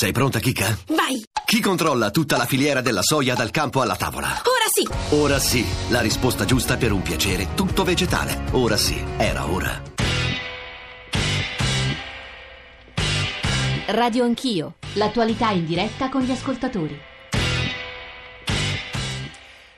Sei pronta, Kika? Vai! Chi controlla tutta la filiera della soia dal campo alla tavola? Ora sì! Ora sì, la risposta giusta per un piacere tutto vegetale. Ora sì, era ora. Radio Anch'io, l'attualità in diretta con gli ascoltatori.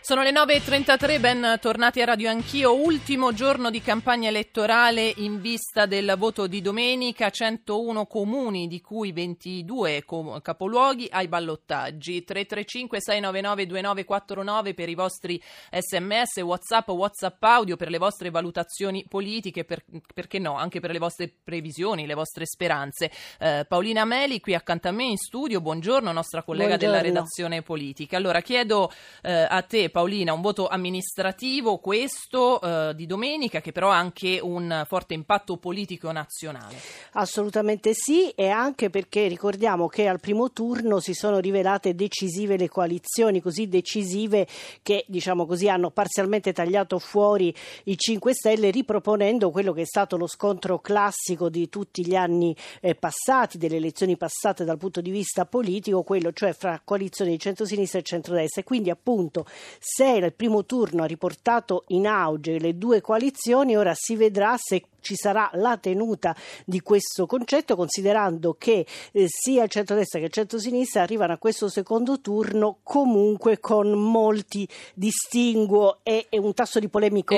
Sono le 9.33, ben tornati a Radio Anch'io. Ultimo giorno di campagna elettorale in vista del voto di domenica. 101 comuni, di cui 22 com- capoluoghi, ai ballottaggi. 335-699-2949 per i vostri sms, whatsapp, whatsapp audio, per le vostre valutazioni politiche, per, perché no, anche per le vostre previsioni, le vostre speranze. Eh, Paolina Meli qui accanto a me in studio. Buongiorno, nostra collega Buongiorno. della redazione politica. Allora, chiedo eh, a te, Paolina, un voto amministrativo questo eh, di domenica che però ha anche un forte impatto politico nazionale. Assolutamente sì e anche perché ricordiamo che al primo turno si sono rivelate decisive le coalizioni, così decisive che diciamo così hanno parzialmente tagliato fuori i 5 Stelle riproponendo quello che è stato lo scontro classico di tutti gli anni eh, passati, delle elezioni passate dal punto di vista politico, quello cioè fra coalizioni di centrosinistra e centrodestra e quindi appunto se il primo turno ha riportato in auge le due coalizioni, ora si vedrà se ci sarà la tenuta di questo concetto, considerando che eh, sia il centrodestra che il centrosinistra arrivano a questo secondo turno comunque con molti distinguo e, e un tasso di,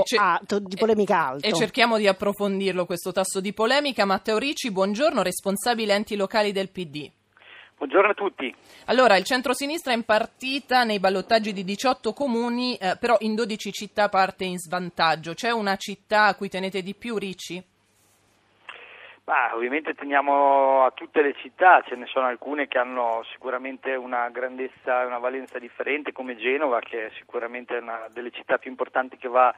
ce- alto, di polemica alto. E cerchiamo di approfondirlo questo tasso di polemica. Matteo Ricci, buongiorno, responsabile enti locali del PD. Buongiorno a tutti. Allora, il centrosinistra è in partita nei ballottaggi di 18 comuni, eh, però in 12 città parte in svantaggio. C'è una città a cui tenete di più, Ricci? Ma ovviamente teniamo a tutte le città, ce ne sono alcune che hanno sicuramente una grandezza e una valenza differente, come Genova, che è sicuramente una delle città più importanti che va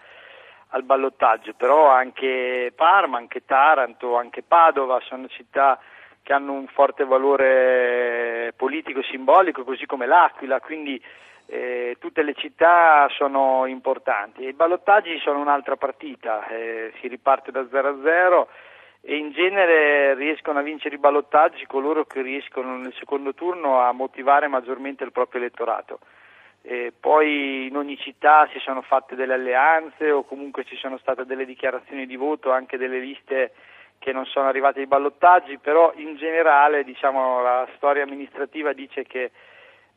al ballottaggio, però anche Parma, anche Taranto, anche Padova sono città che hanno un forte valore politico e simbolico, così come l'Aquila, quindi eh, tutte le città sono importanti. I ballottaggi sono un'altra partita, eh, si riparte da 0 a 0 e in genere riescono a vincere i ballottaggi coloro che riescono nel secondo turno a motivare maggiormente il proprio elettorato. E poi in ogni città si sono fatte delle alleanze o comunque ci sono state delle dichiarazioni di voto, anche delle liste che non sono arrivate ai ballottaggi, però in generale diciamo, la storia amministrativa dice che,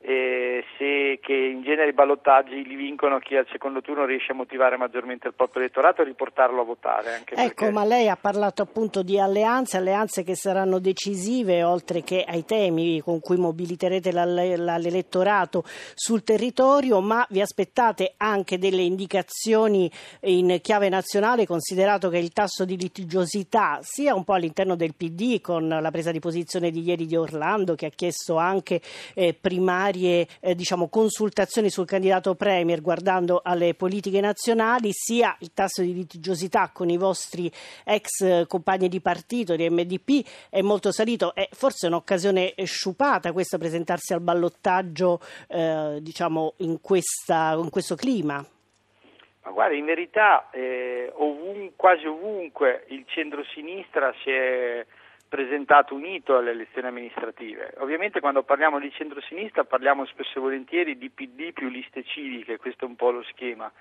eh, se, che in genere i ballottaggi li vincono chi al secondo turno riesce a motivare maggiormente il proprio elettorato e riportarlo a votare. Anche Ecco, perché- ma lei ha parlato appunto di alleanze, alleanze che saranno decisive oltre che ai temi con cui mobiliterete l'elettorato sul territorio, ma vi aspettate anche delle indicazioni in chiave nazionale, considerato che il tasso di litigiosità sia un po' all'interno del PD con la presa di posizione di ieri di Orlando che ha chiesto anche eh, primarie eh, diciamo, consultazioni sul candidato Premier guardando alle politiche nazionali, sia il tasso di litigiosità con i vostri ex eh, compagni di partito di MDP è molto salito, è forse un'occasione sciupata questa presentarsi al ballottaggio eh, diciamo, in, questa, in questo clima. Ma guarda, in verità eh, ovun- quasi ovunque il centro-sinistra si è presentato unito alle elezioni amministrative. Ovviamente quando parliamo di centro-sinistra parliamo spesso e volentieri di PD più liste civiche, questo è un po' lo schema.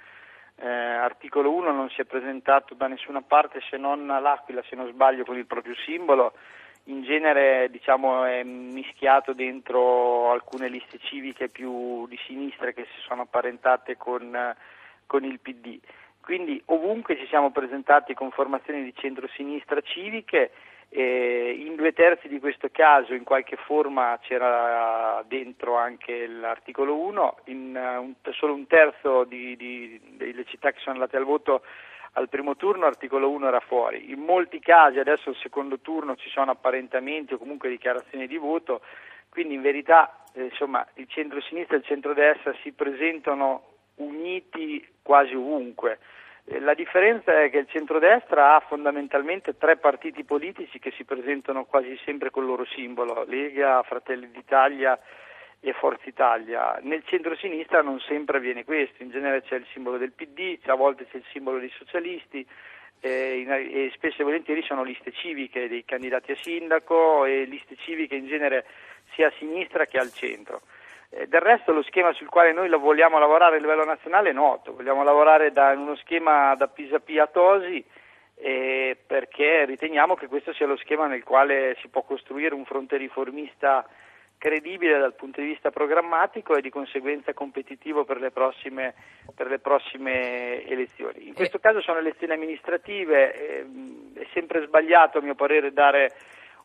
Eh, articolo 1 non si è presentato da nessuna parte se non all'Aquila, se non sbaglio, con il proprio simbolo. In genere diciamo, è mischiato dentro alcune liste civiche più di sinistra che si sono apparentate con, con il PD. Quindi ovunque ci siamo presentati con formazioni di centro-sinistra civiche, eh, in due terzi di questo caso in qualche forma c'era dentro anche l'articolo 1, in eh, un- solo un terzo di- di- delle città che sono andate al voto al primo turno l'articolo 1 era fuori. In molti casi adesso al secondo turno ci sono apparentamenti o comunque dichiarazioni di voto, quindi in verità eh, insomma, il centro-sinistra e il centro-destra si presentano uniti quasi ovunque. Eh, La differenza è che il centrodestra ha fondamentalmente tre partiti politici che si presentano quasi sempre col loro simbolo, Lega, Fratelli d'Italia e Forza Italia. Nel centro-sinistra non sempre avviene questo, in genere c'è il simbolo del PD, a volte c'è il simbolo dei socialisti eh, e spesso e volentieri sono liste civiche dei candidati a sindaco e liste civiche in genere sia a sinistra che al centro. Eh, del resto lo schema sul quale noi vogliamo lavorare a livello nazionale è noto, vogliamo lavorare da, uno schema da Pisapia a Tosi eh, perché riteniamo che questo sia lo schema nel quale si può costruire un fronte riformista credibile dal punto di vista programmatico e di conseguenza competitivo per le prossime, per le prossime elezioni. In questo caso sono elezioni amministrative, eh, è sempre sbagliato a mio parere dare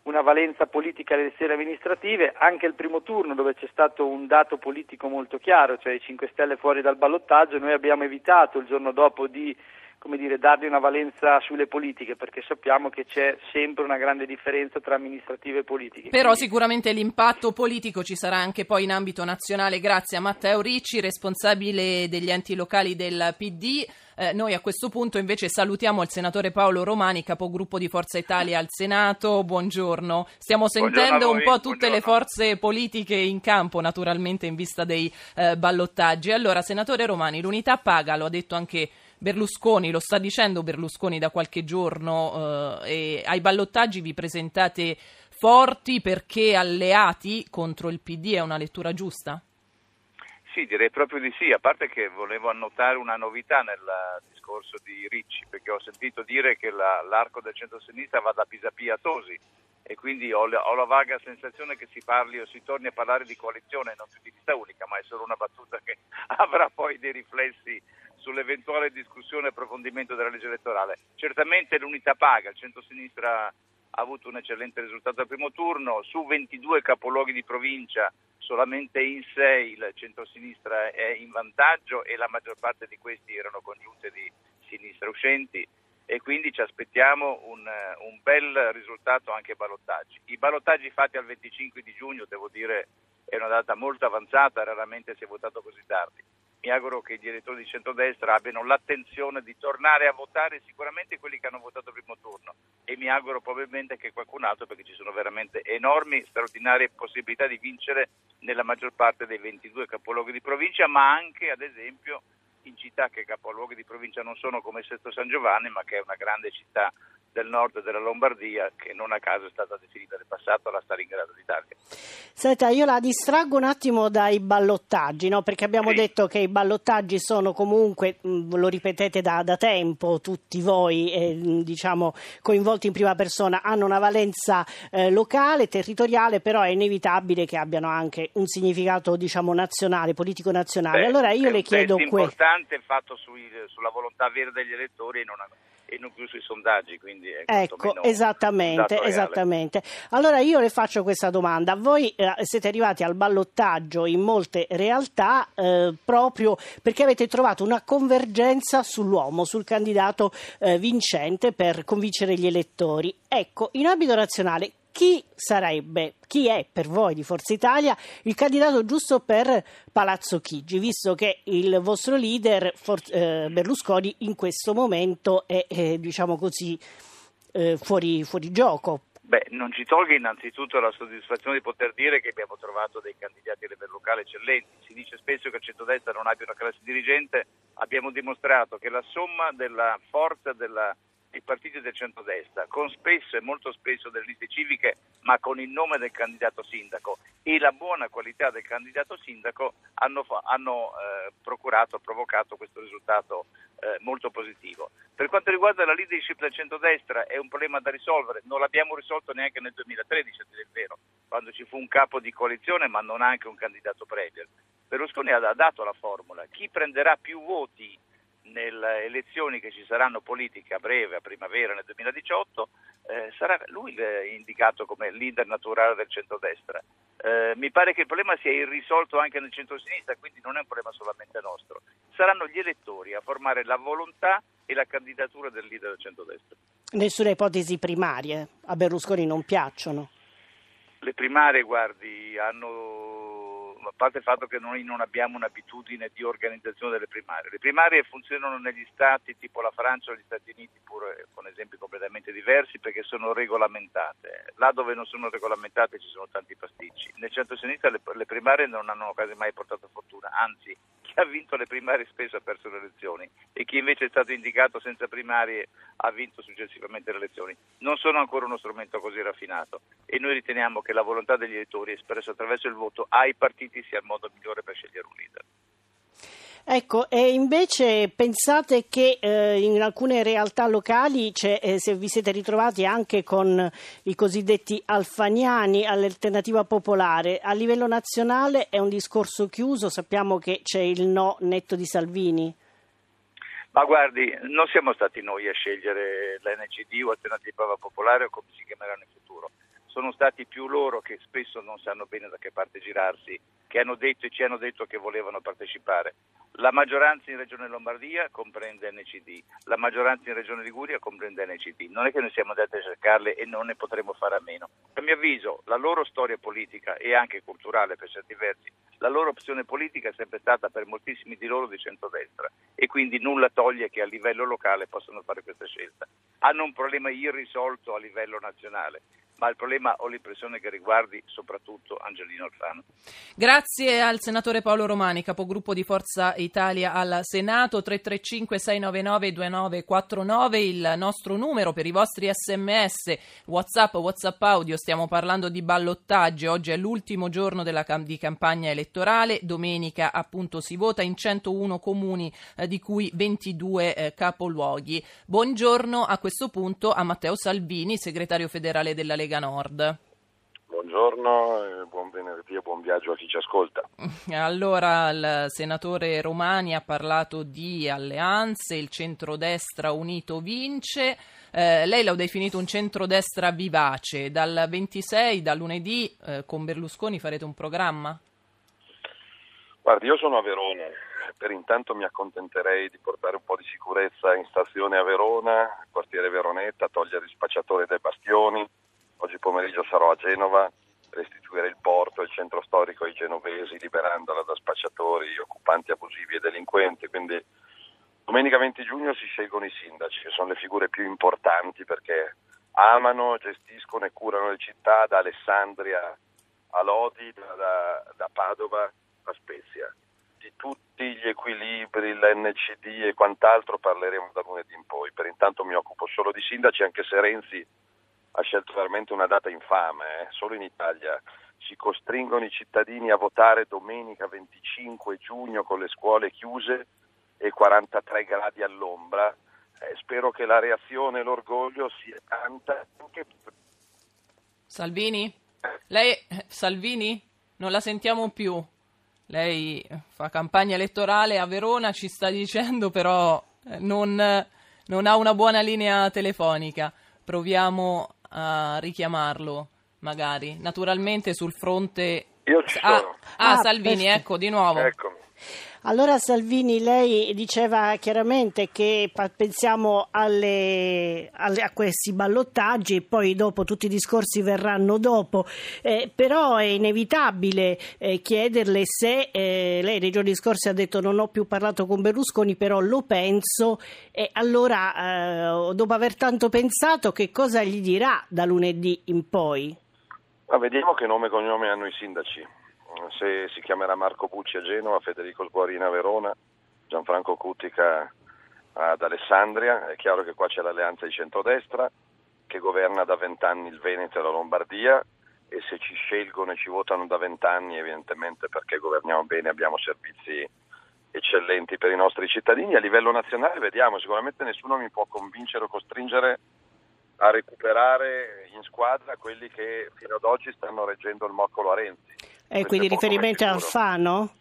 una valenza politica alle elezioni amministrative, anche il primo turno dove c'è stato un dato politico molto chiaro, cioè i 5 Stelle fuori dal ballottaggio, noi abbiamo evitato il giorno dopo di come dire, dargli una valenza sulle politiche, perché sappiamo che c'è sempre una grande differenza tra amministrative e politiche. Però Quindi... sicuramente l'impatto politico ci sarà anche poi in ambito nazionale, grazie a Matteo Ricci, responsabile degli enti locali del PD. Eh, noi a questo punto invece salutiamo il senatore Paolo Romani, capogruppo di Forza Italia al Senato. Buongiorno. Stiamo sentendo un po' tutte buongiorno. le forze politiche in campo, naturalmente in vista dei eh, ballottaggi. Allora, senatore Romani, l'unità paga, lo ha detto anche Berlusconi, lo sta dicendo Berlusconi da qualche giorno, eh, ai ballottaggi vi presentate forti perché alleati contro il PD è una lettura giusta? Sì, direi proprio di sì, a parte che volevo annotare una novità nel discorso di Ricci, perché ho sentito dire che la, l'arco del centro-sinistra va da Pisapia a Tosi e quindi ho, ho, la vaga sensazione che si parli o si torni a parlare di coalizione, non più di lista unica, ma è solo una battuta che avrà poi dei riflessi sull'eventuale discussione e approfondimento della legge elettorale. Certamente l'unità paga, il centro-sinistra ha avuto un eccellente risultato al primo turno, su 22 capoluoghi di provincia solamente in 6 il centro-sinistra è in vantaggio e la maggior parte di questi erano congiunte di sinistra uscenti e quindi ci aspettiamo un, un bel risultato anche ai ballottaggi. I ballottaggi fatti al 25 di giugno, devo dire, è una data molto avanzata, raramente si è votato così tardi mi auguro che i elettori di centrodestra abbiano l'attenzione di tornare a votare sicuramente quelli che hanno votato il primo turno. E mi auguro probabilmente che qualcun altro perché ci sono veramente enormi, straordinarie possibilità di vincere nella maggior parte dei 22 capoluoghi di provincia, ma anche ad esempio in città che capoluoghi di provincia non sono come Sesto San Giovanni, ma che è una grande città del nord della Lombardia che non a caso è stata definita nel passato la Stalingrado d'Italia. Senta, io la distraggo un attimo dai ballottaggi, no? perché abbiamo sì. detto che i ballottaggi sono comunque, mm, lo ripetete da, da tempo, tutti voi eh, diciamo, coinvolti in prima persona, hanno una valenza eh, locale, territoriale, però è inevitabile che abbiano anche un significato diciamo, nazionale, politico nazionale. Beh, allora io le chiedo questo. È importante il fatto sui, sulla volontà vera degli elettori e non e non più sui sondaggi. Quindi è ecco, esattamente, esattamente. Allora io le faccio questa domanda. Voi eh, siete arrivati al ballottaggio in molte realtà eh, proprio perché avete trovato una convergenza sull'uomo, sul candidato eh, vincente per convincere gli elettori. Ecco, in ambito nazionale chi sarebbe, chi è per voi di Forza Italia il candidato giusto per Palazzo Chigi, visto che il vostro leader For- eh, Berlusconi in questo momento è, eh, diciamo così, eh, fuori, fuori gioco? Beh, non ci tolga innanzitutto la soddisfazione di poter dire che abbiamo trovato dei candidati a livello locale eccellenti. Si dice spesso che il centrodestra non abbia una classe dirigente, abbiamo dimostrato che la somma della forza della i partiti del centrodestra, con spesso e molto spesso delle liste civiche, ma con il nome del candidato sindaco e la buona qualità del candidato sindaco hanno, hanno eh, procurato, provocato questo risultato eh, molto positivo. Per quanto riguarda la leadership del centrodestra è un problema da risolvere, non l'abbiamo risolto neanche nel 2013, a dire il vero, quando ci fu un capo di coalizione ma non anche un candidato premier. Berlusconi ha dato la formula, chi prenderà più voti nelle elezioni che ci saranno politiche a breve, a primavera nel 2018, eh, sarà lui indicato come leader naturale del centrodestra. Eh, mi pare che il problema sia irrisolto anche nel centro-sinistra, quindi non è un problema solamente nostro. Saranno gli elettori a formare la volontà e la candidatura del leader del centrodestra. Nessuna ipotesi primarie a Berlusconi non piacciono. Le primarie, guardi, hanno a parte il fatto che noi non abbiamo un'abitudine di organizzazione delle primarie. Le primarie funzionano negli stati tipo la Francia o gli Stati Uniti, pur con esempi completamente diversi, perché sono regolamentate. Là dove non sono regolamentate ci sono tanti pasticci. Nel centro-sinistra le, le primarie non hanno quasi mai portato fortuna, anzi ha vinto le primarie spesso ha perso le elezioni e chi invece è stato indicato senza primarie ha vinto successivamente le elezioni. Non sono ancora uno strumento così raffinato e noi riteniamo che la volontà degli elettori espressa attraverso il voto ai partiti sia il modo migliore per scegliere un leader. Ecco, e invece pensate che eh, in alcune realtà locali eh, se vi siete ritrovati anche con i cosiddetti alfaniani all'alternativa popolare, a livello nazionale è un discorso chiuso, sappiamo che c'è il no netto di Salvini. Ma guardi, non siamo stati noi a scegliere l'NCD o Alternativa Popolare o come si chiameranno in futuro sono stati più loro che spesso non sanno bene da che parte girarsi, che hanno detto e ci hanno detto che volevano partecipare. La maggioranza in Regione Lombardia comprende NCD, la maggioranza in Regione Liguria comprende NCD. Non è che noi siamo andati a cercarle e non ne potremo fare a meno. A mio avviso la loro storia politica e anche culturale per certi versi, la loro opzione politica è sempre stata per moltissimi di loro di centrodestra e quindi nulla toglie che a livello locale possano fare questa scelta. Hanno un problema irrisolto a livello nazionale ma il problema ho l'impressione che riguardi soprattutto Angelino Alfano. Grazie al senatore Paolo Romani, capogruppo di Forza Italia al Senato, 335 699 2949 il nostro numero per i vostri sms, whatsapp, whatsapp audio, stiamo parlando di ballottaggi, oggi è l'ultimo giorno della, di campagna elettorale, domenica appunto si vota in 101 comuni eh, di cui 22 eh, capoluoghi. Buongiorno a questo punto a Matteo Salvini, segretario federale della Lega Lega Nord. Buongiorno, buon venerdì e buon viaggio a chi ci ascolta. Allora, il senatore Romani ha parlato di alleanze, il centrodestra unito vince. Eh, lei l'ha definito un centrodestra vivace. Dal 26, da lunedì, eh, con Berlusconi farete un programma? Guardi, io sono a Verona. Per intanto mi accontenterei di portare un po' di sicurezza in stazione a Verona, quartiere Veronetta, togliere il spacciatore dai bastioni Oggi pomeriggio sarò a Genova, restituire il porto e il centro storico ai genovesi, liberandola da spacciatori, occupanti abusivi e delinquenti. Quindi domenica 20 giugno si scelgono i sindaci, che sono le figure più importanti perché amano, gestiscono e curano le città da Alessandria a Lodi, da, da, da Padova a Spezia. Di tutti gli equilibri, l'NCD e quant'altro parleremo da lunedì in poi. Per intanto mi occupo solo di sindaci, anche se Renzi ha scelto veramente una data infame, eh? solo in Italia si costringono i cittadini a votare domenica 25 giugno con le scuole chiuse e 43 gradi all'ombra. Eh, spero che la reazione e l'orgoglio sia tanta anche Salvini? Lei Salvini? Non la sentiamo più. Lei fa campagna elettorale a Verona, ci sta dicendo però eh, non, non ha una buona linea telefonica. Proviamo a richiamarlo, magari. Naturalmente sul fronte... Io ci sono. Ah, ah, ah Salvini, ecco, di nuovo. Eccomi. Allora Salvini, lei diceva chiaramente che pensiamo alle, alle, a questi ballottaggi e poi dopo tutti i discorsi verranno dopo, eh, però è inevitabile eh, chiederle se eh, lei nei giorni scorsi ha detto non ho più parlato con Berlusconi, però lo penso. E allora eh, dopo aver tanto pensato che cosa gli dirà da lunedì in poi? Ma vediamo che nome e cognome hanno i sindaci se si chiamerà Marco Bucci a Genova, Federico Sguarina a Verona, Gianfranco Cutica ad Alessandria, è chiaro che qua c'è l'alleanza di centrodestra che governa da vent'anni il Veneto e la Lombardia e se ci scelgono e ci votano da vent'anni evidentemente perché governiamo bene, abbiamo servizi eccellenti per i nostri cittadini. A livello nazionale vediamo, sicuramente nessuno mi può convincere o costringere a recuperare in squadra quelli che fino ad oggi stanno reggendo il moccolo a Renzi. E quindi riferimento a Alfano?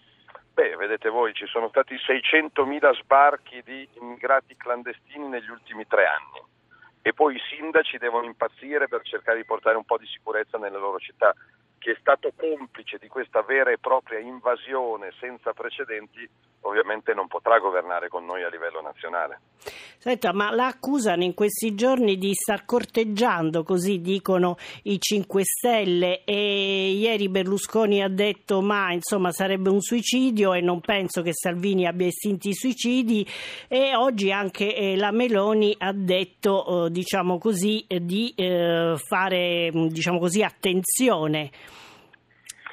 Beh, vedete voi, ci sono stati 600.000 sbarchi di immigrati clandestini negli ultimi tre anni e poi i sindaci devono impazzire per cercare di portare un po' di sicurezza nelle loro città. Chi è stato complice di questa vera e propria invasione senza precedenti ovviamente non potrà governare con noi a livello nazionale. Senta, ma la accusano in questi giorni di star corteggiando, così dicono i 5 Stelle e ieri Berlusconi ha detto ma insomma sarebbe un suicidio e non penso che Salvini abbia estinti i suicidi e oggi anche eh, la Meloni ha detto eh, diciamo così di eh, fare diciamo così attenzione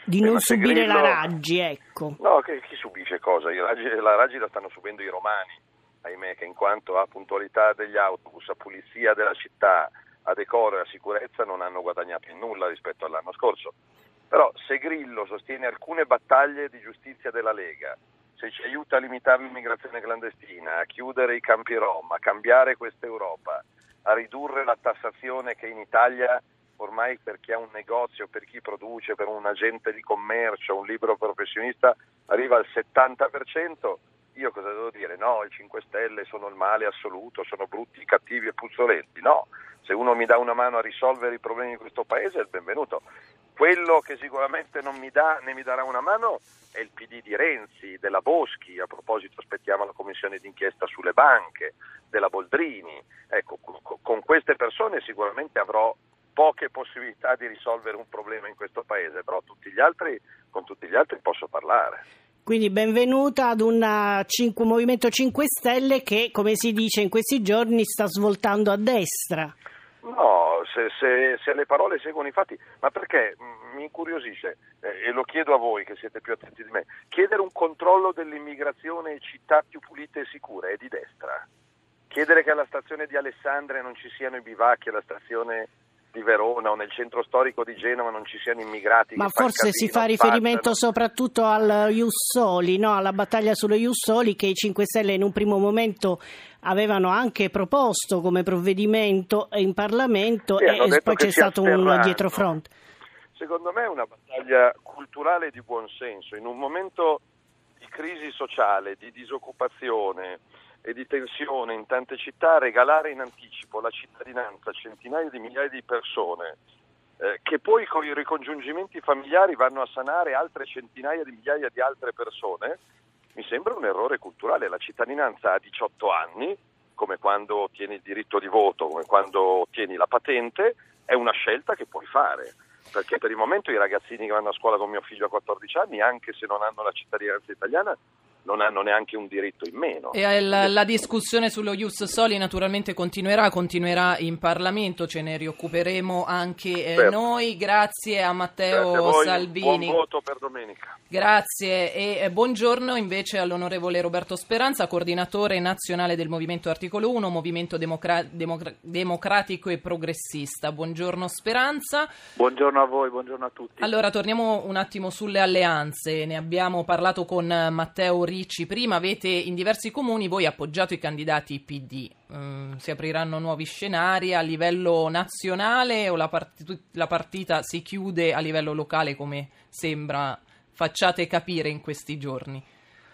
Di non subire Grillo... la Raggi, ecco. No, che, chi subisce cosa? Raggi, la Raggi la stanno subendo i romani, ahimè, che in quanto a puntualità degli autobus, a pulizia della città, a decoro e a sicurezza non hanno guadagnato in nulla rispetto all'anno scorso. Però se Grillo sostiene alcune battaglie di giustizia della Lega, se ci aiuta a limitare l'immigrazione clandestina, a chiudere i campi Rom, a cambiare questa Europa, a ridurre la tassazione che in Italia ormai per chi ha un negozio, per chi produce, per un agente di commercio, un libero professionista arriva al 70%, io cosa devo dire? No, i 5 Stelle sono il male assoluto, sono brutti, cattivi e puzzolenti. No, se uno mi dà una mano a risolvere i problemi di questo paese è il benvenuto. Quello che sicuramente non mi dà né mi darà una mano è il PD di Renzi, della Boschi, a proposito aspettiamo la commissione d'inchiesta sulle banche, della Boldrini. Ecco, con queste persone sicuramente avrò poche possibilità di risolvere un problema in questo paese, però tutti altri, con tutti gli altri posso parlare. Quindi benvenuta ad un 5, movimento 5 Stelle che, come si dice in questi giorni, sta svoltando a destra. No, se, se, se, le parole seguono i fatti, ma perché mm, mi incuriosisce, eh, e lo chiedo a voi che siete più attenti di me, chiedere un controllo dell'immigrazione in città più pulite e sicure è di destra. Chiedere che alla stazione di Alessandria non ci siano i bivacchi, alla stazione di Verona o nel centro storico di Genova non ci siano immigrati. Ma forse casino, si fa riferimento passano. soprattutto al Jussoli, no? alla battaglia sullo Jussoli che i 5 Stelle in un primo momento avevano anche proposto come provvedimento in Parlamento sì, e poi c'è stato un dietrofront. Secondo me è una battaglia culturale di buonsenso. In un momento di crisi sociale, di disoccupazione, e di tensione in tante città, regalare in anticipo la cittadinanza a centinaia di migliaia di persone eh, che poi con i ricongiungimenti familiari vanno a sanare altre centinaia di migliaia di altre persone, mi sembra un errore culturale. La cittadinanza a 18 anni, come quando ottieni il diritto di voto, come quando ottieni la patente, è una scelta che puoi fare perché per il momento i ragazzini che vanno a scuola con mio figlio a 14 anni, anche se non hanno la cittadinanza italiana, non hanno neanche un diritto in meno. E la, la discussione sullo Ius Soli naturalmente continuerà, continuerà in Parlamento, ce ne rioccuperemo anche eh, certo. noi. Grazie a Matteo Grazie a voi, Salvini. Buon voto per domenica. Grazie e eh, buongiorno invece all'onorevole Roberto Speranza, coordinatore nazionale del Movimento Articolo 1, Movimento Democra- Democra- Democratico e Progressista. Buongiorno Speranza. Buongiorno a voi, buongiorno a tutti. Allora torniamo un attimo sulle alleanze, ne abbiamo parlato con Matteo Ricci Ricci, prima avete in diversi comuni voi appoggiato i candidati PD. Mm, si apriranno nuovi scenari a livello nazionale o la, part- la partita si chiude a livello locale come sembra facciate capire in questi giorni?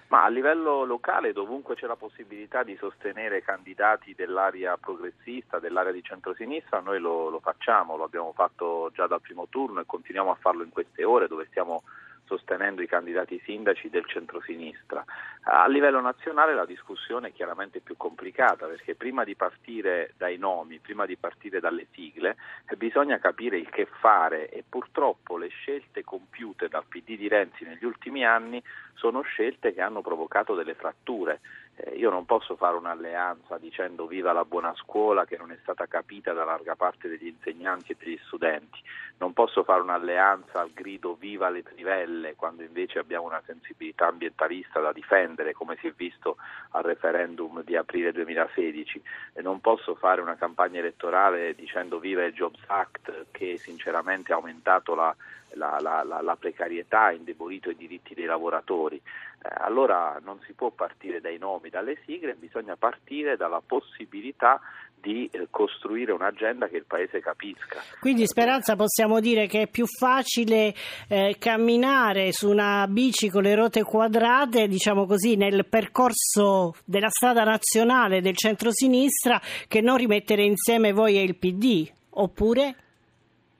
Ma a livello locale, dovunque c'è la possibilità di sostenere candidati dell'area progressista, dell'area di centrosinistra, noi lo, lo facciamo, lo abbiamo fatto già dal primo turno e continuiamo a farlo in queste ore dove stiamo sostenendo i candidati sindaci del centrosinistra. A livello nazionale la discussione è chiaramente più complicata perché prima di partire dai nomi, prima di partire dalle sigle, eh, bisogna capire il che fare e purtroppo le scelte compiute dal PD di Renzi negli ultimi anni sono scelte che hanno provocato delle fratture. Eh, io non posso fare un'alleanza dicendo viva la buona scuola che non è stata capita da larga parte degli insegnanti e degli studenti, non posso fare un'alleanza al grido viva le trivelle quando invece abbiamo una sensibilità ambientalista da difendere come si è visto al referendum di aprile 2016 e non posso fare una campagna elettorale dicendo viva il Jobs Act che sinceramente ha aumentato la, la, la, la precarietà, ha indebolito i diritti dei lavoratori. Eh, allora non si può partire dai nomi, dalle sigle, bisogna partire dalla possibilità di eh, costruire un'agenda che il Paese capisca. Quindi Speranza possiamo dire che è più facile eh, camminare su una bici con le rote quadrate, diciamo così, nel percorso della strada nazionale del centro-sinistra che non rimettere insieme voi e il PD, oppure?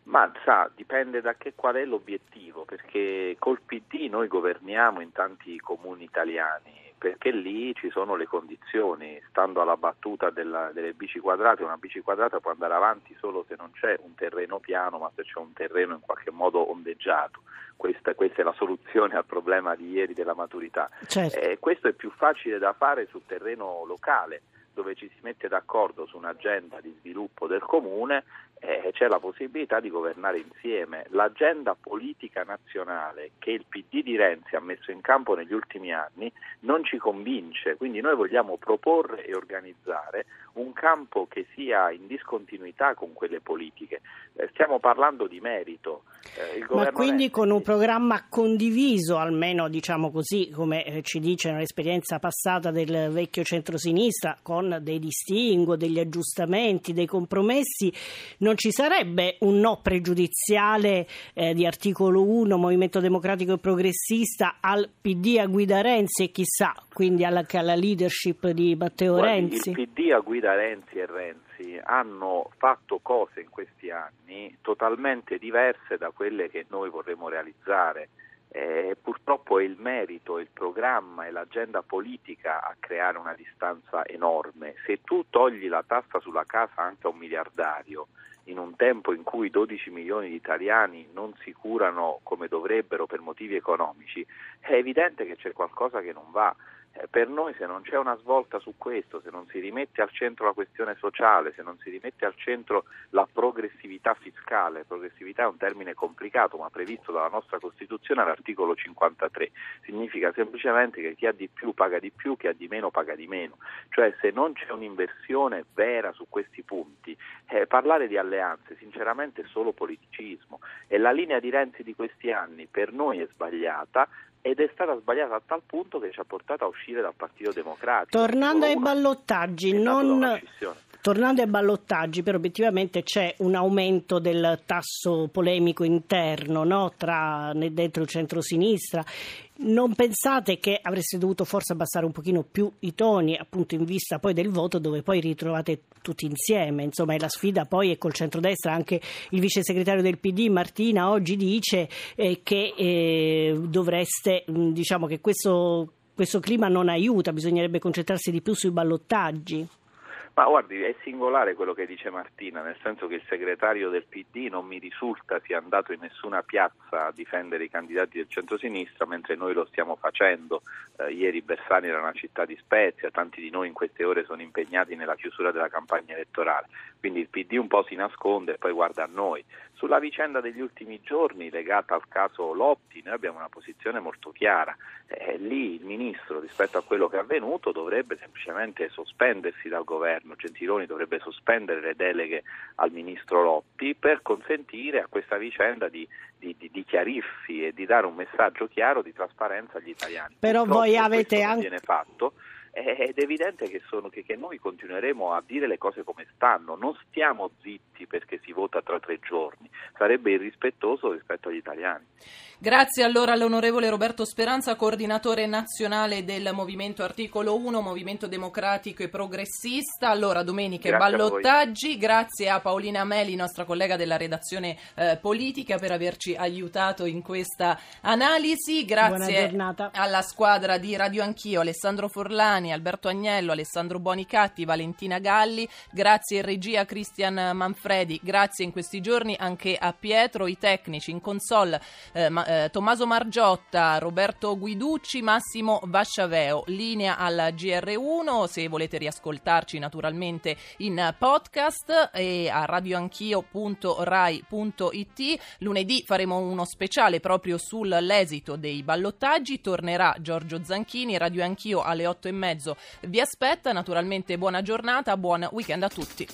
Ma sa, dipende da che, qual è l'obiettivo, perché col PD noi governiamo in tanti comuni italiani, perché lì ci sono le condizioni, stando alla battuta della, delle bici quadrate, una bici quadrata può andare avanti solo se non c'è un terreno piano, ma se c'è un terreno in qualche modo ondeggiato. Questa, questa è la soluzione al problema di ieri della maturità. Certo. Eh, questo è più facile da fare sul terreno locale dove ci si mette d'accordo su un'agenda di sviluppo del comune eh, c'è la possibilità di governare insieme. L'agenda politica nazionale che il PD di Renzi ha messo in campo negli ultimi anni non ci convince, quindi noi vogliamo proporre e organizzare un campo che sia in discontinuità con quelle politiche. Eh, stiamo parlando di merito. Eh, Ma quindi Renzi... con un programma condiviso, almeno diciamo così, come eh, ci dice nell'esperienza passata del vecchio centrosinistra, con dei distinguo, degli aggiustamenti, dei compromessi, non ci sarebbe un no pregiudiziale eh, di articolo 1, Movimento Democratico e Progressista, al PD a guida Renzi e chissà, quindi alla, alla leadership di Matteo Guardi, Renzi? Il PD a guida Renzi e Renzi hanno fatto cose in questi anni totalmente diverse da quelle che noi vorremmo realizzare. Eh, purtroppo è il merito, il programma e l'agenda politica a creare una distanza enorme. Se tu togli la tassa sulla casa anche a un miliardario, in un tempo in cui 12 milioni di italiani non si curano come dovrebbero per motivi economici, è evidente che c'è qualcosa che non va. Per noi se non c'è una svolta su questo, se non si rimette al centro la questione sociale, se non si rimette al centro la progressività fiscale, progressività è un termine complicato ma previsto dalla nostra Costituzione all'articolo 53, significa semplicemente che chi ha di più paga di più, chi ha di meno paga di meno, cioè se non c'è un'inversione vera su questi punti, eh, parlare di alleanze sinceramente è solo politicismo. E la linea di Renzi di questi anni per noi è sbagliata, ed è stata sbagliata a tal punto che ci ha portato a uscire dal Partito Democratico. Tornando ai ballottaggi, non... Tornando ai ballottaggi, però obiettivamente c'è un aumento del tasso polemico interno no? Tra, dentro il centro-sinistra non pensate che avreste dovuto forse abbassare un pochino più i toni appunto in vista poi del voto dove poi ritrovate tutti insieme. Insomma e la sfida poi è col centrodestra anche il vice segretario del PD Martina oggi dice eh, che eh, dovreste diciamo che questo, questo clima non aiuta bisognerebbe concentrarsi di più sui ballottaggi ma guardi, è singolare quello che dice Martina, nel senso che il segretario del PD non mi risulta sia andato in nessuna piazza a difendere i candidati del centro-sinistra, mentre noi lo stiamo facendo. Eh, ieri Bersani era una città di Spezia, tanti di noi in queste ore sono impegnati nella chiusura della campagna elettorale, quindi il PD un po' si nasconde e poi guarda a noi. Sulla vicenda degli ultimi giorni legata al caso Lotti noi abbiamo una posizione molto chiara. Eh, lì il Ministro rispetto a quello che è avvenuto dovrebbe semplicemente sospendersi dal governo, Gentiloni dovrebbe sospendere le deleghe al Ministro Lotti per consentire a questa vicenda di, di, di, di chiarirsi e di dare un messaggio chiaro di trasparenza agli italiani. Però Purtroppo voi avete anche... viene fatto ed è evidente che, sono, che, che, noi continueremo a dire le cose come stanno, non stiamo zitti perché si vota tra tre giorni, sarebbe irrispettoso rispetto agli italiani. Grazie allora all'onorevole Roberto Speranza, coordinatore nazionale del Movimento Articolo 1, Movimento Democratico e Progressista. Allora, domenica Grazie ballottaggi. Grazie a Paolina Meli, nostra collega della redazione eh, politica, per averci aiutato in questa analisi. Grazie alla squadra di Radio Anch'io, Alessandro Forlani, Alberto Agnello, Alessandro Bonicatti, Valentina Galli. Grazie in regia Cristian Manfredi. Grazie in questi giorni anche a Pietro, i tecnici in console. Eh, ma, eh, Tommaso Margiotta, Roberto Guiducci, Massimo Vasciaveo. Linea al GR1 se volete riascoltarci naturalmente in podcast e a radioanchio.rai.it. Lunedì faremo uno speciale proprio sull'esito dei ballottaggi. Tornerà Giorgio Zanchini, Radio Anch'io alle 8 e mezzo. Vi aspetta naturalmente buona giornata, buon weekend a tutti.